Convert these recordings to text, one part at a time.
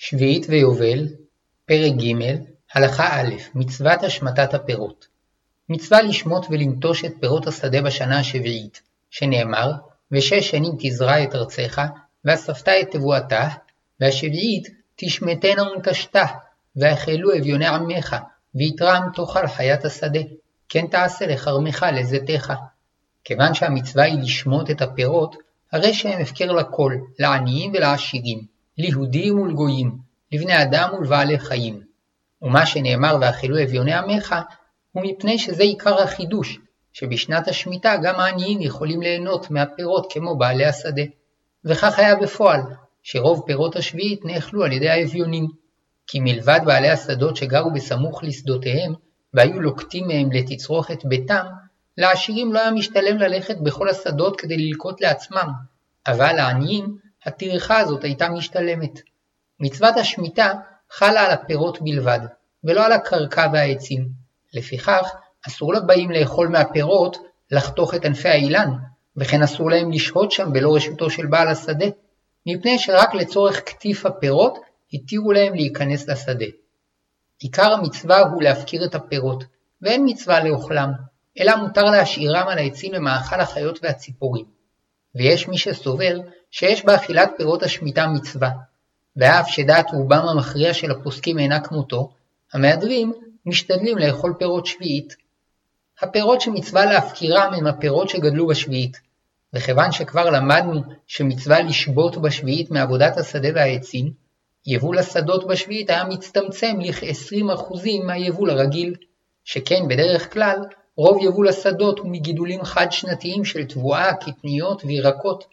שביעית ויובל, פרק ג', הלכה א', מצוות השמטת הפירות. מצווה לשמוט ולנטוש את פירות השדה בשנה השביעית, שנאמר, ושש שנים תזרע את ארצך, ואספת את תבואתה, והשביעית תשמטנה ונטשתה, ואכלו אביוני עמך, ויתרם תאכל חיית השדה, כן תעשה לכרמך לזיתך. כיוון שהמצווה היא לשמוט את הפירות, הרי שהם הפקר לכל, לעניים ולעשירים. ליהודים ולגויים, לבני אדם ולבעלי חיים. ומה שנאמר ואכלו אביוני עמך, הוא מפני שזה עיקר החידוש, שבשנת השמיטה גם העניים יכולים ליהנות מהפירות כמו בעלי השדה. וכך היה בפועל, שרוב פירות השביעית נאכלו על ידי האביונים. כי מלבד בעלי השדות שגרו בסמוך לשדותיהם, והיו לוקטים מהם לתצרוכת ביתם, לעשירים לא היה משתלם ללכת בכל השדות כדי ללקוט לעצמם, אבל לעניים הטרחה הזאת הייתה משתלמת. מצוות השמיטה חלה על הפירות בלבד, ולא על הקרקע והעצים. לפיכך, אסור לבאים לאכול מהפירות לחתוך את ענפי האילן, וכן אסור להם לשהות שם בלא רשותו של בעל השדה, מפני שרק לצורך קטיף הפירות התירו להם להיכנס לשדה. עיקר המצווה הוא להפקיר את הפירות, ואין מצווה לאוכלם, אלא מותר להשאירם על העצים למאכל החיות והציפורים. ויש מי שסובר שיש באכילת פירות השמיטה מצווה, ואף שדעת רובם המכריע של הפוסקים אינה כמותו, המהדרים משתדלים לאכול פירות שביעית. הפירות שמצווה להפקירם הם הפירות שגדלו בשביעית, וכיוון שכבר למדנו שמצווה לשבות בשביעית מעבודת השדה והעצים, יבול השדות בשביעית היה מצטמצם לכ-20% מהיבול הרגיל, שכן בדרך כלל רוב יבול השדות הוא מגידולים חד-שנתיים של תבואה, קטניות וירקות,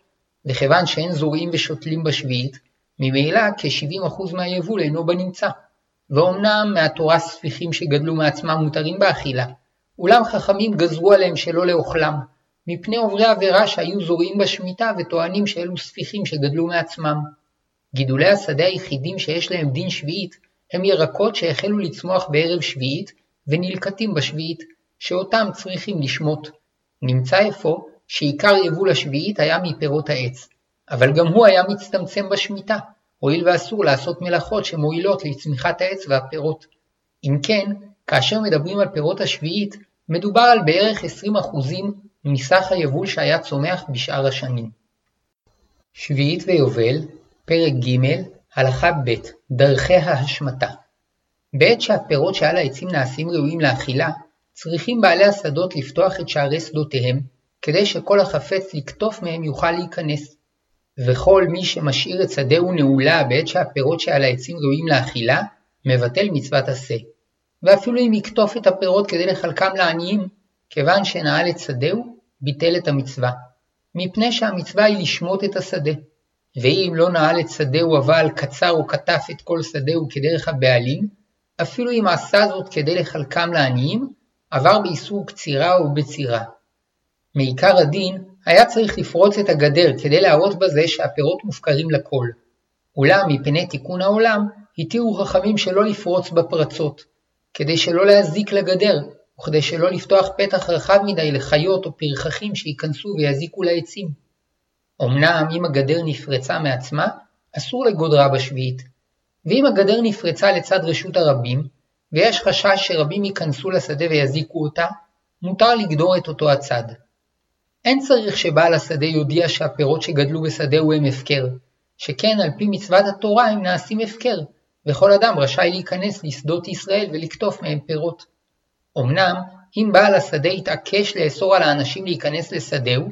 וכיוון שאין זורעים ושותלים בשביעית, ממילא כ-70% מהיבול אינו בנמצא. ואומנם מהתורה ספיחים שגדלו מעצמם מותרים באכילה, אולם חכמים גזרו עליהם שלא לאוכלם, מפני עוברי עבירה שהיו זורעים בשמיטה וטוענים שאלו ספיחים שגדלו מעצמם. גידולי השדה היחידים שיש להם דין שביעית הם ירקות שהחלו לצמוח בערב שביעית ונלקטים בשביעית, שאותם צריכים לשמוט. נמצא אפוא שעיקר יבול השביעית היה מפירות העץ, אבל גם הוא היה מצטמצם בשמיטה, הואיל ואסור לעשות מלאכות שמועילות לצמיחת העץ והפירות. אם כן, כאשר מדברים על פירות השביעית, מדובר על בערך 20% מסך היבול שהיה צומח בשאר השנים. שביעית ויובל, פרק ג', הלכה ב', דרכי ההשמטה. בעת שהפירות שעל העצים נעשים ראויים לאכילה, צריכים בעלי השדות לפתוח את שערי שדותיהם, כדי שכל החפץ לקטוף מהם יוכל להיכנס. וכל מי שמשאיר את שדהו נעולה בעת שהפירות שעל העצים ראויים לאכילה, מבטל מצוות עשה. ואפילו אם יקטוף את הפירות כדי לחלקם לעניים, כיוון שנעל את שדהו, ביטל את המצווה. מפני שהמצווה היא לשמוט את השדה. ואם לא נעל את שדהו אבל קצר או קטף את כל שדהו כדרך הבעלים, אפילו אם עשה זאת כדי לחלקם לעניים, עבר באיסור קצירה או בצירה. מעיקר הדין היה צריך לפרוץ את הגדר כדי להראות בזה שהפירות מופקרים לכל. אולם מפני תיקון העולם, התירו חכמים שלא לפרוץ בפרצות, כדי שלא להזיק לגדר, וכדי שלא לפתוח פתח רחב מדי לחיות או פרחחים שייכנסו ויזיקו לעצים. אמנם אם הגדר נפרצה מעצמה, אסור לגודרה בשביעית, ואם הגדר נפרצה לצד רשות הרבים, ויש חשש שרבים ייכנסו לשדה ויזיקו אותה, מותר לגדור את אותו הצד. אין צריך שבעל השדה יודיע שהפירות שגדלו בשדהו הם הפקר, שכן על פי מצוות התורה הם נעשים הפקר, וכל אדם רשאי להיכנס לשדות ישראל ולקטוף מהם פירות. אמנם, אם בעל השדה יתעקש לאסור על האנשים להיכנס לשדהו,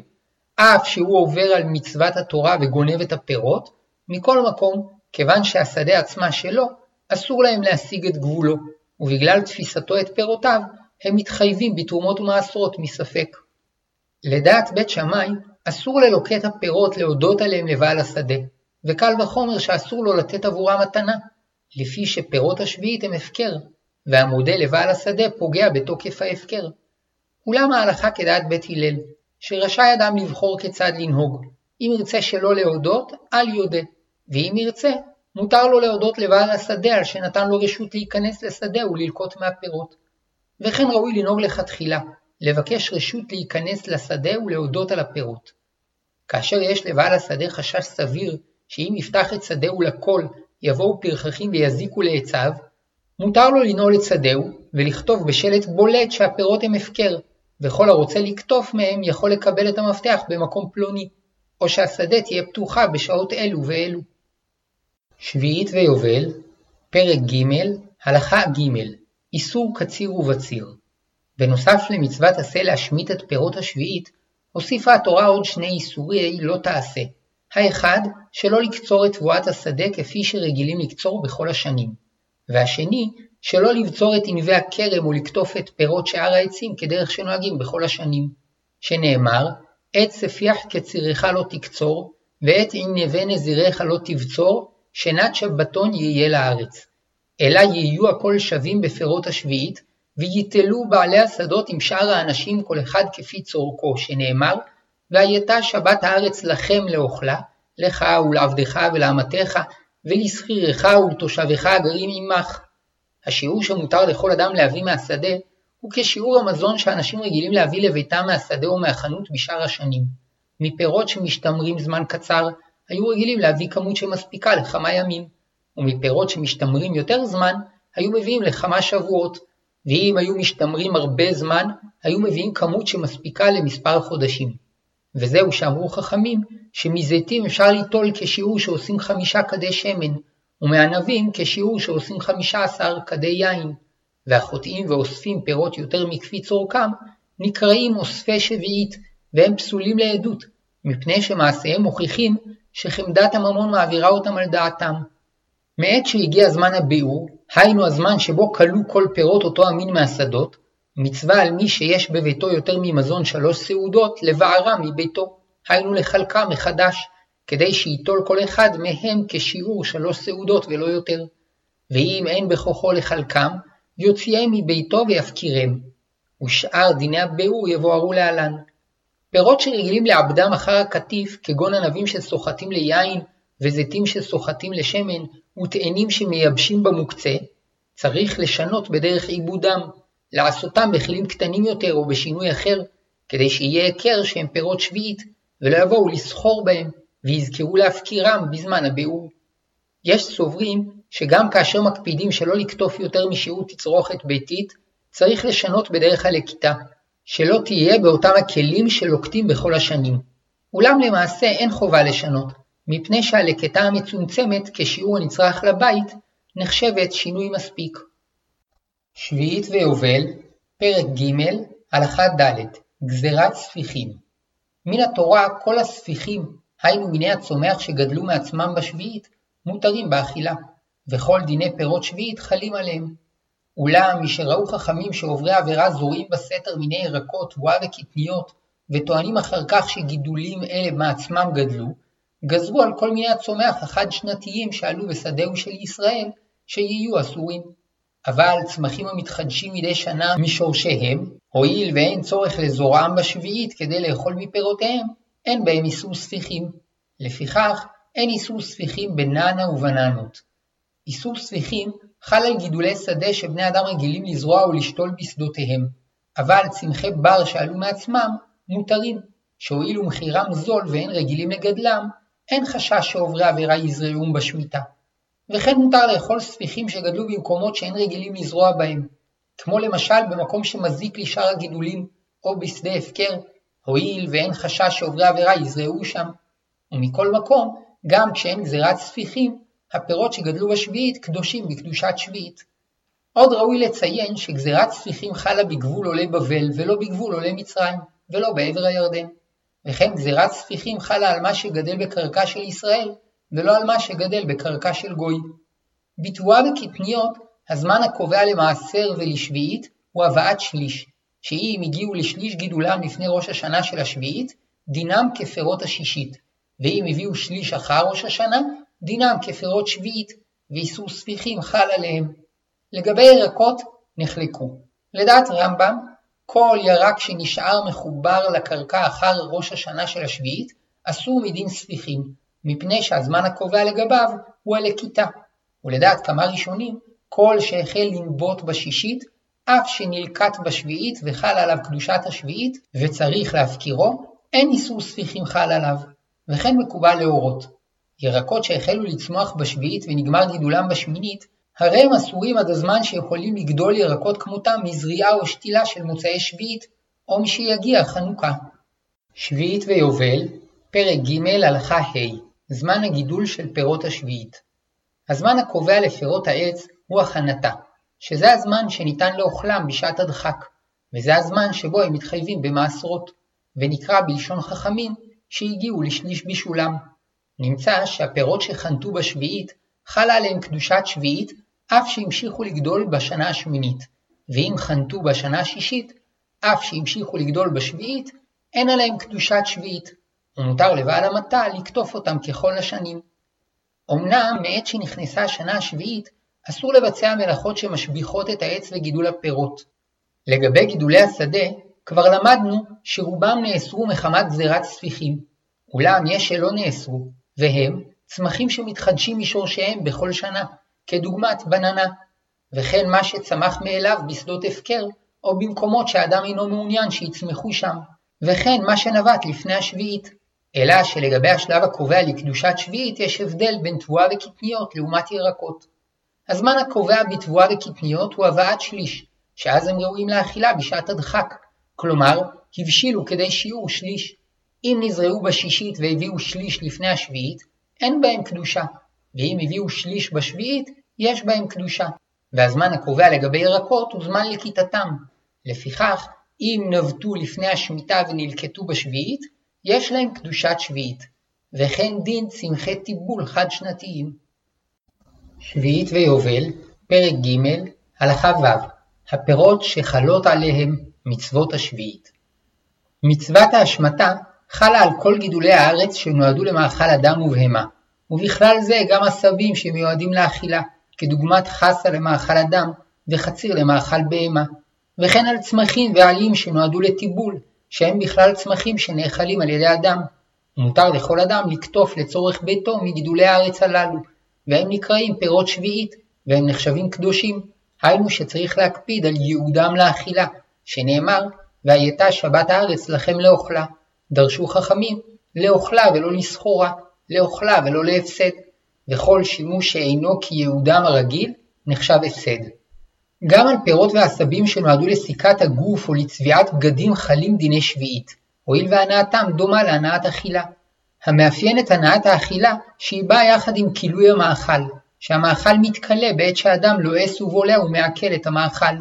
אף שהוא עובר על מצוות התורה וגונב את הפירות, מכל מקום, כיוון שהשדה עצמה שלו, אסור להם להשיג את גבולו, ובגלל תפיסתו את פירותיו, הם מתחייבים בתרומות ומעשרות מספק. לדעת בית שמאי, אסור ללוקט הפירות להודות עליהם לבעל השדה, וקל וחומר שאסור לו לתת עבורם מתנה, לפי שפירות השביעית הם הפקר, והמודה לבעל השדה פוגע בתוקף ההפקר. אולם ההלכה כדעת בית הלל, שרשאי אדם לבחור כיצד לנהוג, אם ירצה שלא להודות, אל יודה, ואם ירצה, מותר לו להודות לבעל השדה על שנתן לו רשות להיכנס לשדה וללקוט מהפירות. וכן ראוי לנהוג לכתחילה, לבקש רשות להיכנס לשדה ולהודות על הפירות. כאשר יש לבעל השדה חשש סביר שאם יפתח את שדהו לכל, יבואו פרחחים ויזיקו לעציו, מותר לו לנעול את שדהו ולכתוב בשלט בולט שהפירות הם הפקר, וכל הרוצה לקטוף מהם יכול לקבל את המפתח במקום פלוני, או שהשדה תהיה פתוחה בשעות אלו ואלו. שביעית ויובל, פרק ג', הלכה ג', איסור קציר ובציר. בנוסף למצוות עשה להשמיט את פירות השביעית, הוסיפה התורה עוד שני איסורי לא תעשה. האחד, שלא לקצור את תבואת השדה כפי שרגילים לקצור בכל השנים. והשני, שלא לבצור את ענבי הכרם ולקטוף את פירות שאר העצים כדרך שנוהגים בכל השנים. שנאמר, עת ספיח כצירך לא תקצור, ועת ענבי נזירך לא תבצור, שנת שבתון יהיה לארץ. אלא יהיו הכל שווים בפירות השביעית, ויתלו בעלי השדות עם שאר האנשים כל אחד כפי צורכו, שנאמר, והייתה שבת הארץ לכם לאוכלה, לך ולעבדך ולאמתך, ולשכירך ולתושבך הגרים עמך. השיעור שמותר לכל אדם להביא מהשדה, הוא כשיעור המזון שאנשים רגילים להביא לביתם מהשדה או מהחנות בשאר השנים. מפירות שמשתמרים זמן קצר, היו רגילים להביא כמות שמספיקה לכמה ימים, ומפירות שמשתמרים יותר זמן, היו מביאים לכמה שבועות, ואם היו משתמרים הרבה זמן, היו מביאים כמות שמספיקה למספר חודשים. וזהו שאמרו חכמים, שמזיתים אפשר ליטול כשיעור שעושים חמישה כדי שמן, ומענבים כשיעור שעושים חמישה עשר כדי יין, והחוטאים ואוספים פירות יותר מכפי צורכם, נקראים אוספי שביעית, והם פסולים לעדות, מפני שמעשיהם מוכיחים שחמדת הממון מעבירה אותם על דעתם. מעת שהגיע זמן הביאור, היינו הזמן שבו כלו כל פירות אותו המין מהשדות, מצווה על מי שיש בביתו יותר ממזון שלוש סעודות, לבערה מביתו, היינו לחלקה מחדש, כדי שייטול כל אחד מהם כשיעור שלוש סעודות ולא יותר. ואם אין בכוחו לחלקם, יוציאם מביתו ויפקירם. ושאר דיני הביאור יבוארו להלן. פירות שרגילים לעבדם אחר הקטיף, כגון ענבים שסוחטים ליין, וזיתים שסוחטים לשמן, ותאנים שמייבשים במוקצה, צריך לשנות בדרך עיבודם, לעשותם בכלים קטנים יותר או בשינוי אחר, כדי שיהיה היכר שהם פירות שביעית, ולא יבואו לסחור בהם, ויזכרו להפקירם בזמן הביאור. יש סוברים שגם כאשר מקפידים שלא לקטוף יותר משיעור תצרוכת ביתית, צריך לשנות בדרך הלקיטה, שלא תהיה באותם הכלים שלוקטים בכל השנים. אולם למעשה אין חובה לשנות, מפני שהלקטה המצומצמת כשיעור הנצרך לבית נחשבת שינוי מספיק. שביעית ויובל, פרק ג', הלכה ד', גזירת ספיחים. מן התורה כל הספיחים, היינו מיני הצומח שגדלו מעצמם בשביעית, מותרים באכילה, וכל דיני פירות שביעית חלים עליהם. אולם משראו חכמים שעוברי עבירה זורעים בסתר מיני ירקות, תבואה וקטניות, וטוענים אחר כך שגידולים אלה מעצמם גדלו, גזרו על כל מיני הצומח החד-שנתיים שעלו בשדהו של ישראל, שיהיו אסורים. אבל צמחים המתחדשים מדי שנה משורשיהם, הואיל ואין צורך לזורעם בשביעית כדי לאכול מפירותיהם, אין בהם איסור ספיחים. לפיכך, אין איסור ספיחים בננה ובננות. איסור ספיחים חל על גידולי שדה שבני אדם רגילים לזרוע ולשתול בשדותיהם, אבל צמחי בר שעלו מעצמם מותרים, שהואיל ומחירם זול ואין רגילים לגדלם, אין חשש שעוברי עבירה יזרעום בשמיטה. וכן מותר לאכול ספיחים שגדלו במקומות שאין רגילים לזרוע בהם, כמו למשל במקום שמזיק לשאר הגידולים, או בשדה הפקר, הואיל ואין חשש שעוברי עבירה יזרעו שם. ומכל מקום, גם כשאין גזירת ספיחים, הפירות שגדלו בשביעית קדושים בקדושת שביעית. עוד ראוי לציין שגזירת ספיחים חלה בגבול עולי בבל ולא בגבול עולי מצרים, ולא בעבר הירדן. וכן גזירת ספיחים חלה על מה שגדל בקרקע של ישראל, ולא על מה שגדל בקרקע של גוי. בתבואה וקטניות, הזמן הקובע למעשר ולשביעית הוא הבאת שליש, שאם הגיעו לשליש גידולם לפני ראש השנה של השביעית, דינם כפירות השישית, ואם הביאו שליש אחר ראש השנה, דינם כפירות שביעית, ואיסור ספיחים חל עליהם. לגבי ירקות, נחלקו. לדעת רמב"ם, כל ירק שנשאר מחובר לקרקע אחר ראש השנה של השביעית, אסור מדין ספיחים, מפני שהזמן הקובע לגביו הוא הלקיטה. ולדעת כמה ראשונים, כל שהחל לנבוט בשישית, אף שנלקט בשביעית וחל עליו קדושת השביעית, וצריך להפקירו, אין איסור ספיחים חל עליו, וכן מקובל להורות. ירקות שהחלו לצמוח בשביעית ונגמר גידולם בשמינית, הרי הם אסורים עד הזמן שיכולים לגדול ירקות כמותם מזריעה או שתילה של מוצאי שביעית, או משיגיע חנוכה. שביעית ויובל, פרק ג' הלכה ה' זמן הגידול של פירות השביעית. הזמן הקובע לפירות העץ הוא הכנתה, שזה הזמן שניתן לאוכלם בשעת הדחק, וזה הזמן שבו הם מתחייבים במעשרות, ונקרא בלשון חכמים שהגיעו לשליש בישולם. נמצא שהפירות שחנתו בשביעית חלה עליהם קדושת שביעית אף שהמשיכו לגדול בשנה השמינית, ואם חנתו בשנה השישית, אף שהמשיכו לגדול בשביעית, אין עליהם קדושת שביעית, ומותר לבעל המטע לקטוף אותם ככל השנים. אמנם מעת שנכנסה השנה השביעית, אסור לבצע מלאכות שמשביחות את העץ וגידול הפירות. לגבי גידולי השדה, כבר למדנו שרובם נאסרו מחמת גזירת ספיחים, אולם יש שלא נאסרו, והם צמחים שמתחדשים משורשיהם בכל שנה, כדוגמת בננה, וכן מה שצמח מאליו בשדות הפקר, או במקומות שאדם אינו מעוניין שיצמחו שם, וכן מה שנבט לפני השביעית. אלא שלגבי השלב הקובע לקדושת שביעית יש הבדל בין תבואה וקטניות לעומת ירקות. הזמן הקובע בתבואה וקטניות הוא הבאת שליש, שאז הם ראויים לאכילה בשעת הדחק, כלומר, הבשילו כדי שיעור שליש. אם נזרעו בשישית והביאו שליש לפני השביעית, אין בהם קדושה, ואם הביאו שליש בשביעית, יש בהם קדושה. והזמן הקובע לגבי ירקות הוא זמן לכיתתם. לפיכך, אם נבטו לפני השמיטה ונלקטו בשביעית, יש להם קדושת שביעית, וכן דין צמחי טיבול חד-שנתיים. שביעית ויובל, פרק ג', הלכה ו', הפירות שחלות עליהם מצוות השביעית. מצוות ההשמטה חלה על כל גידולי הארץ שנועדו למאכל אדם ובהמה, ובכלל זה גם עשבים שמיועדים לאכילה, כדוגמת חסה למאכל אדם וחציר למאכל בהמה, וכן על צמחים ועלים שנועדו לטיבול, שהם בכלל צמחים שנאכלים על ידי אדם. ומותר לכל אדם לקטוף לצורך ביתו מגידולי הארץ הללו, והם נקראים פירות שביעית, והם נחשבים קדושים, היינו שצריך להקפיד על ייעודם לאכילה, שנאמר, והייתה שבת הארץ לכם לאוכלה. דרשו חכמים לאוכלה ולא לסחורה, לאוכלה ולא להפסד, וכל שימוש שאינו כייעודם הרגיל נחשב הפסד. גם על פירות ועשבים שנועדו לסיכת הגוף או לצביעת בגדים חלים דיני שביעית, הואיל והנאתם דומה להנאת אכילה. המאפיין את הנאת האכילה שהיא באה יחד עם כילוי המאכל, שהמאכל מתכלה בעת שאדם לועס ובולע ומעכל את המאכל,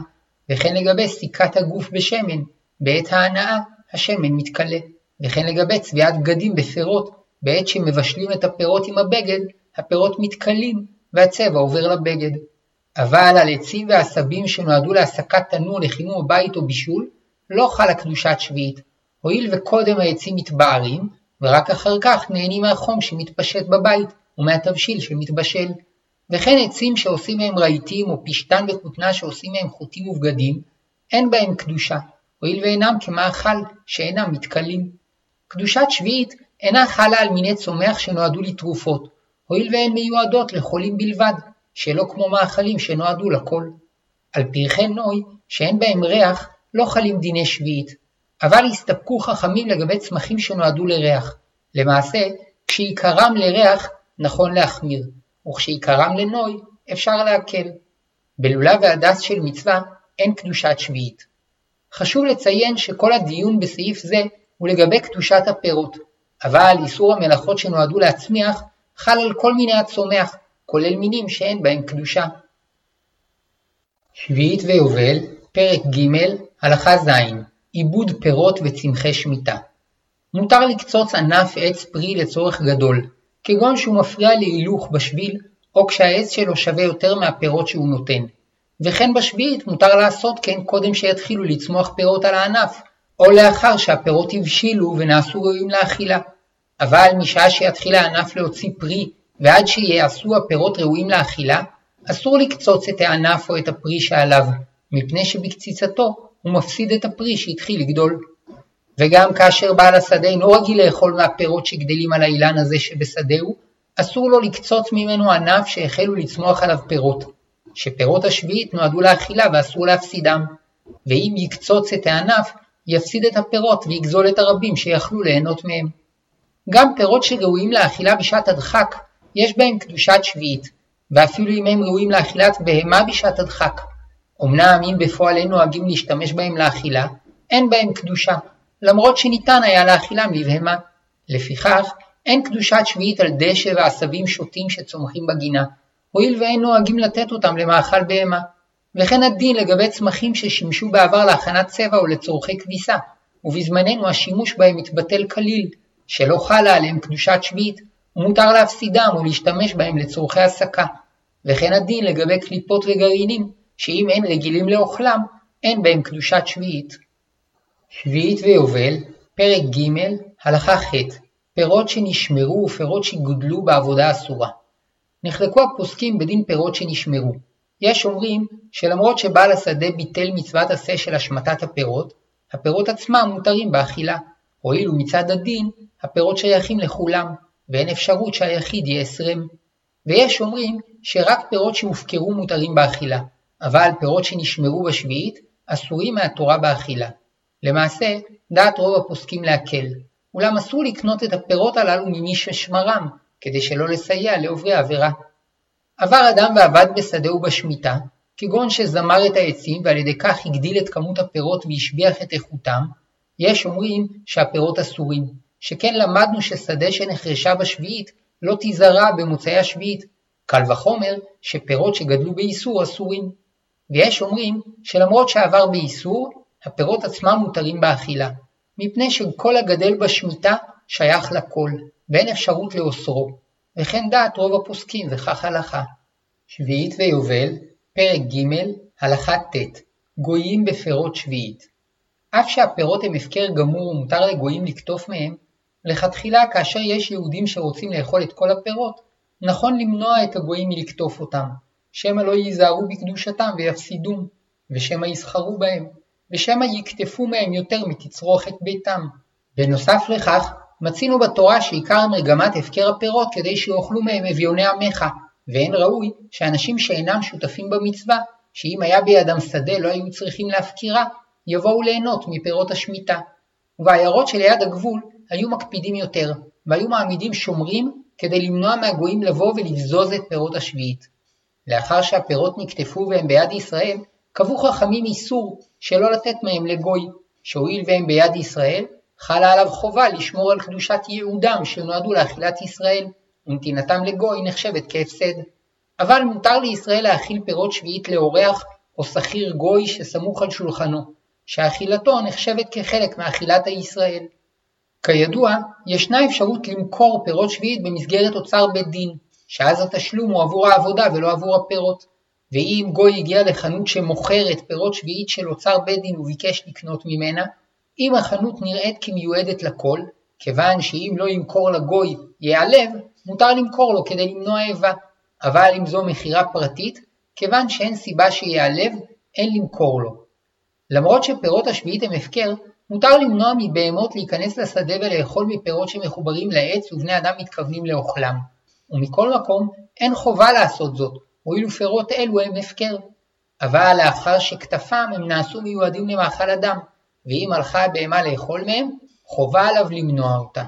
וכן לגבי סיכת הגוף בשמן, בעת ההנאה השמן מתכלה, וכן לגבי צביעת בגדים בפירות, בעת שמבשלים את הפירות עם הבגד, הפירות מתכלים והצבע עובר לבגד. אבל על עצים ועשבים שנועדו להסקת תנור לחימום הבית או בישול, לא חלה קדושת שביעית, הואיל וקודם העצים מתבערים, ורק אחר כך נהנים מהחום שמתפשט בבית ומהתבשיל שמתבשל. וכן עצים שעושים מהם רהיטים או פשתן וכותנה שעושים מהם חוטים ובגדים, אין בהם קדושה, הואיל ואינם כמאכל שאינם מתכלים. קדושת שביעית אינה חלה על מיני צומח שנועדו לתרופות, הואיל והן מיועדות לחולים בלבד, שלא כמו מאכלים שנועדו לכל. על פרחי נוי, שאין בהם ריח, לא חלים דיני שביעית, אבל הסתפקו חכמים לגבי צמחים שנועדו לריח. למעשה, כשעיקרם לריח, נכון להחמיר, וכשעיקרם לנוי, אפשר להקל. בלולב והדס של מצווה אין קדושת שביעית. חשוב לציין שכל הדיון בסעיף זה הוא לגבי קדושת הפירות, אבל איסור המלאכות שנועדו להצמיח חל על כל מיני הצומח, כולל מינים שאין בהם קדושה. שביעית ויובל, פרק ג', הלכה ז', עיבוד פירות וצמחי שמיטה. מותר לקצוץ ענף עץ פרי לצורך גדול, כגון שהוא מפריע להילוך בשביל, או כשהעץ שלו שווה יותר מהפירות שהוא נותן. וכן בשביעית מותר לעשות כן קודם שיתחילו לצמוח פירות על הענף, או לאחר שהפירות הבשילו ונעשו ראויים לאכילה. אבל משעה שיתחיל הענף להוציא פרי ועד שיעשו הפירות ראויים לאכילה, אסור לקצוץ את הענף או את הפרי שעליו, מפני שבקציצתו הוא מפסיד את הפרי שהתחיל לגדול. וגם כאשר בעל השדה אינו רגיל לאכול מהפירות שגדלים על האילן הזה שבשדהו, אסור לו לקצוץ ממנו ענף שהחלו לצמוח עליו פירות, שפירות השביעית נועדו לאכילה ואסור להפסידם, ואם יקצוץ את הענף, יפסיד את הפירות ויגזול את הרבים שיכלו ליהנות מהם. גם פירות שראויים לאכילה בשעת הדחק, יש בהם קדושת שביעית, ואפילו אם הם ראויים לאכילת בהמה בשעת הדחק. אמנם אם בפועל אין נוהגים להשתמש בהם לאכילה, אין בהם קדושה, למרות שניתן היה לאכילם לבהמה. לפיכך, אין קדושת שביעית על דשא ועשבים שוטים שצומחים בגינה, הואיל ואין נוהגים לתת אותם למאכל בהמה. וכן הדין לגבי צמחים ששימשו בעבר להכנת צבע או לצורכי כביסה, ובזמננו השימוש בהם מתבטל כליל, שלא חלה עליהם קדושת שביעית, ומותר להפסידם ולהשתמש בהם לצורכי הסקה. וכן הדין לגבי קליפות וגרעינים, שאם אין רגילים לאוכלם, אין בהם קדושת שביעית. שביעית ויובל, פרק ג', הלכה ח', פירות שנשמרו ופירות שגודלו בעבודה אסורה. נחלקו הפוסקים בדין פירות שנשמרו. יש אומרים שלמרות שבעל השדה ביטל מצוות עשה של השמטת הפירות, הפירות עצמם מותרים באכילה, הואיל ומצד הדין הפירות שייכים לכולם, ואין אפשרות שהיחיד יאסרם. ויש אומרים שרק פירות שהופקרו מותרים באכילה, אבל פירות שנשמרו בשביעית אסורים מהתורה באכילה. למעשה, דעת רוב הפוסקים להקל, אולם אסור לקנות את הפירות הללו ממי ששמרם, כדי שלא לסייע לעוברי עבירה. עבר אדם ועבד בשדה ובשמיטה, כגון שזמר את העצים ועל ידי כך הגדיל את כמות הפירות והשביח את איכותם, יש אומרים שהפירות אסורים, שכן למדנו ששדה שנחרשה בשביעית לא תיזרע במוצאי השביעית, קל וחומר שפירות שגדלו באיסור אסורים. ויש אומרים שלמרות שעבר באיסור, הפירות עצמם מותרים באכילה, מפני שכל הגדל בשמיטה שייך לכל, ואין אפשרות לאוסרו, וכן דעת רוב הפוסקים וכך הלכה. שביעית ויובל, פרק ג', הלכה ט', גויים בפירות שביעית. אף שהפירות הם הפקר גמור ומותר לגויים לקטוף מהם, לכתחילה כאשר יש יהודים שרוצים לאכול את כל הפירות, נכון למנוע את הגויים מלקטוף אותם, שמא לא ייזהרו בקדושתם ויפסידום, ושמא יסחרו בהם, ושמא יקטפו מהם יותר מתצרוכת ביתם. בנוסף לכך, מצינו בתורה שעיקר מגמת הפקר הפירות כדי שיאכלו מהם אביוני עמך, ואין ראוי שאנשים שאינם שותפים במצווה, שאם היה בידם שדה לא היו צריכים להפקירה, יבואו ליהנות מפירות השמיטה. ובעיירות שליד הגבול היו מקפידים יותר, והיו מעמידים שומרים כדי למנוע מהגויים לבוא ולבזוז את פירות השביעית. לאחר שהפירות נקטפו והם ביד ישראל, קבעו חכמים איסור שלא לתת מהם לגוי, שהואיל והם ביד ישראל, חלה עליו חובה לשמור על קדושת ייעודם שנועדו לאכילת ישראל, ונתינתם לגוי נחשבת כהפסד. אבל מותר לישראל להאכיל פירות שביעית לאורח או שכיר גוי שסמוך על שולחנו, שאכילתו נחשבת כחלק מאכילת הישראל. כידוע, ישנה אפשרות למכור פירות שביעית במסגרת אוצר בית דין, שאז התשלום הוא עבור העבודה ולא עבור הפירות. ואם גוי הגיע לחנות שמוכרת פירות שביעית של אוצר בית דין וביקש לקנות ממנה, אם החנות נראית כמיועדת לכל, כיוון שאם לא ימכור לגוי ייעלב, מותר למכור לו כדי למנוע איבה. אבל אם זו מכירה פרטית, כיוון שאין סיבה שיעלב, אין למכור לו. למרות שפירות השביעית הם הפקר, מותר למנוע מבהמות להיכנס לשדה ולאכול מפירות שמחוברים לעץ ובני אדם מתכוונים לאוכלם. ומכל מקום, אין חובה לעשות זאת, הואיל ופירות אלו הם הפקר. אבל לאחר שכתפם הם נעשו מיועדים למאכל אדם, ואם הלכה הבהמה לאכול מהם, חובה עליו למנוע אותה.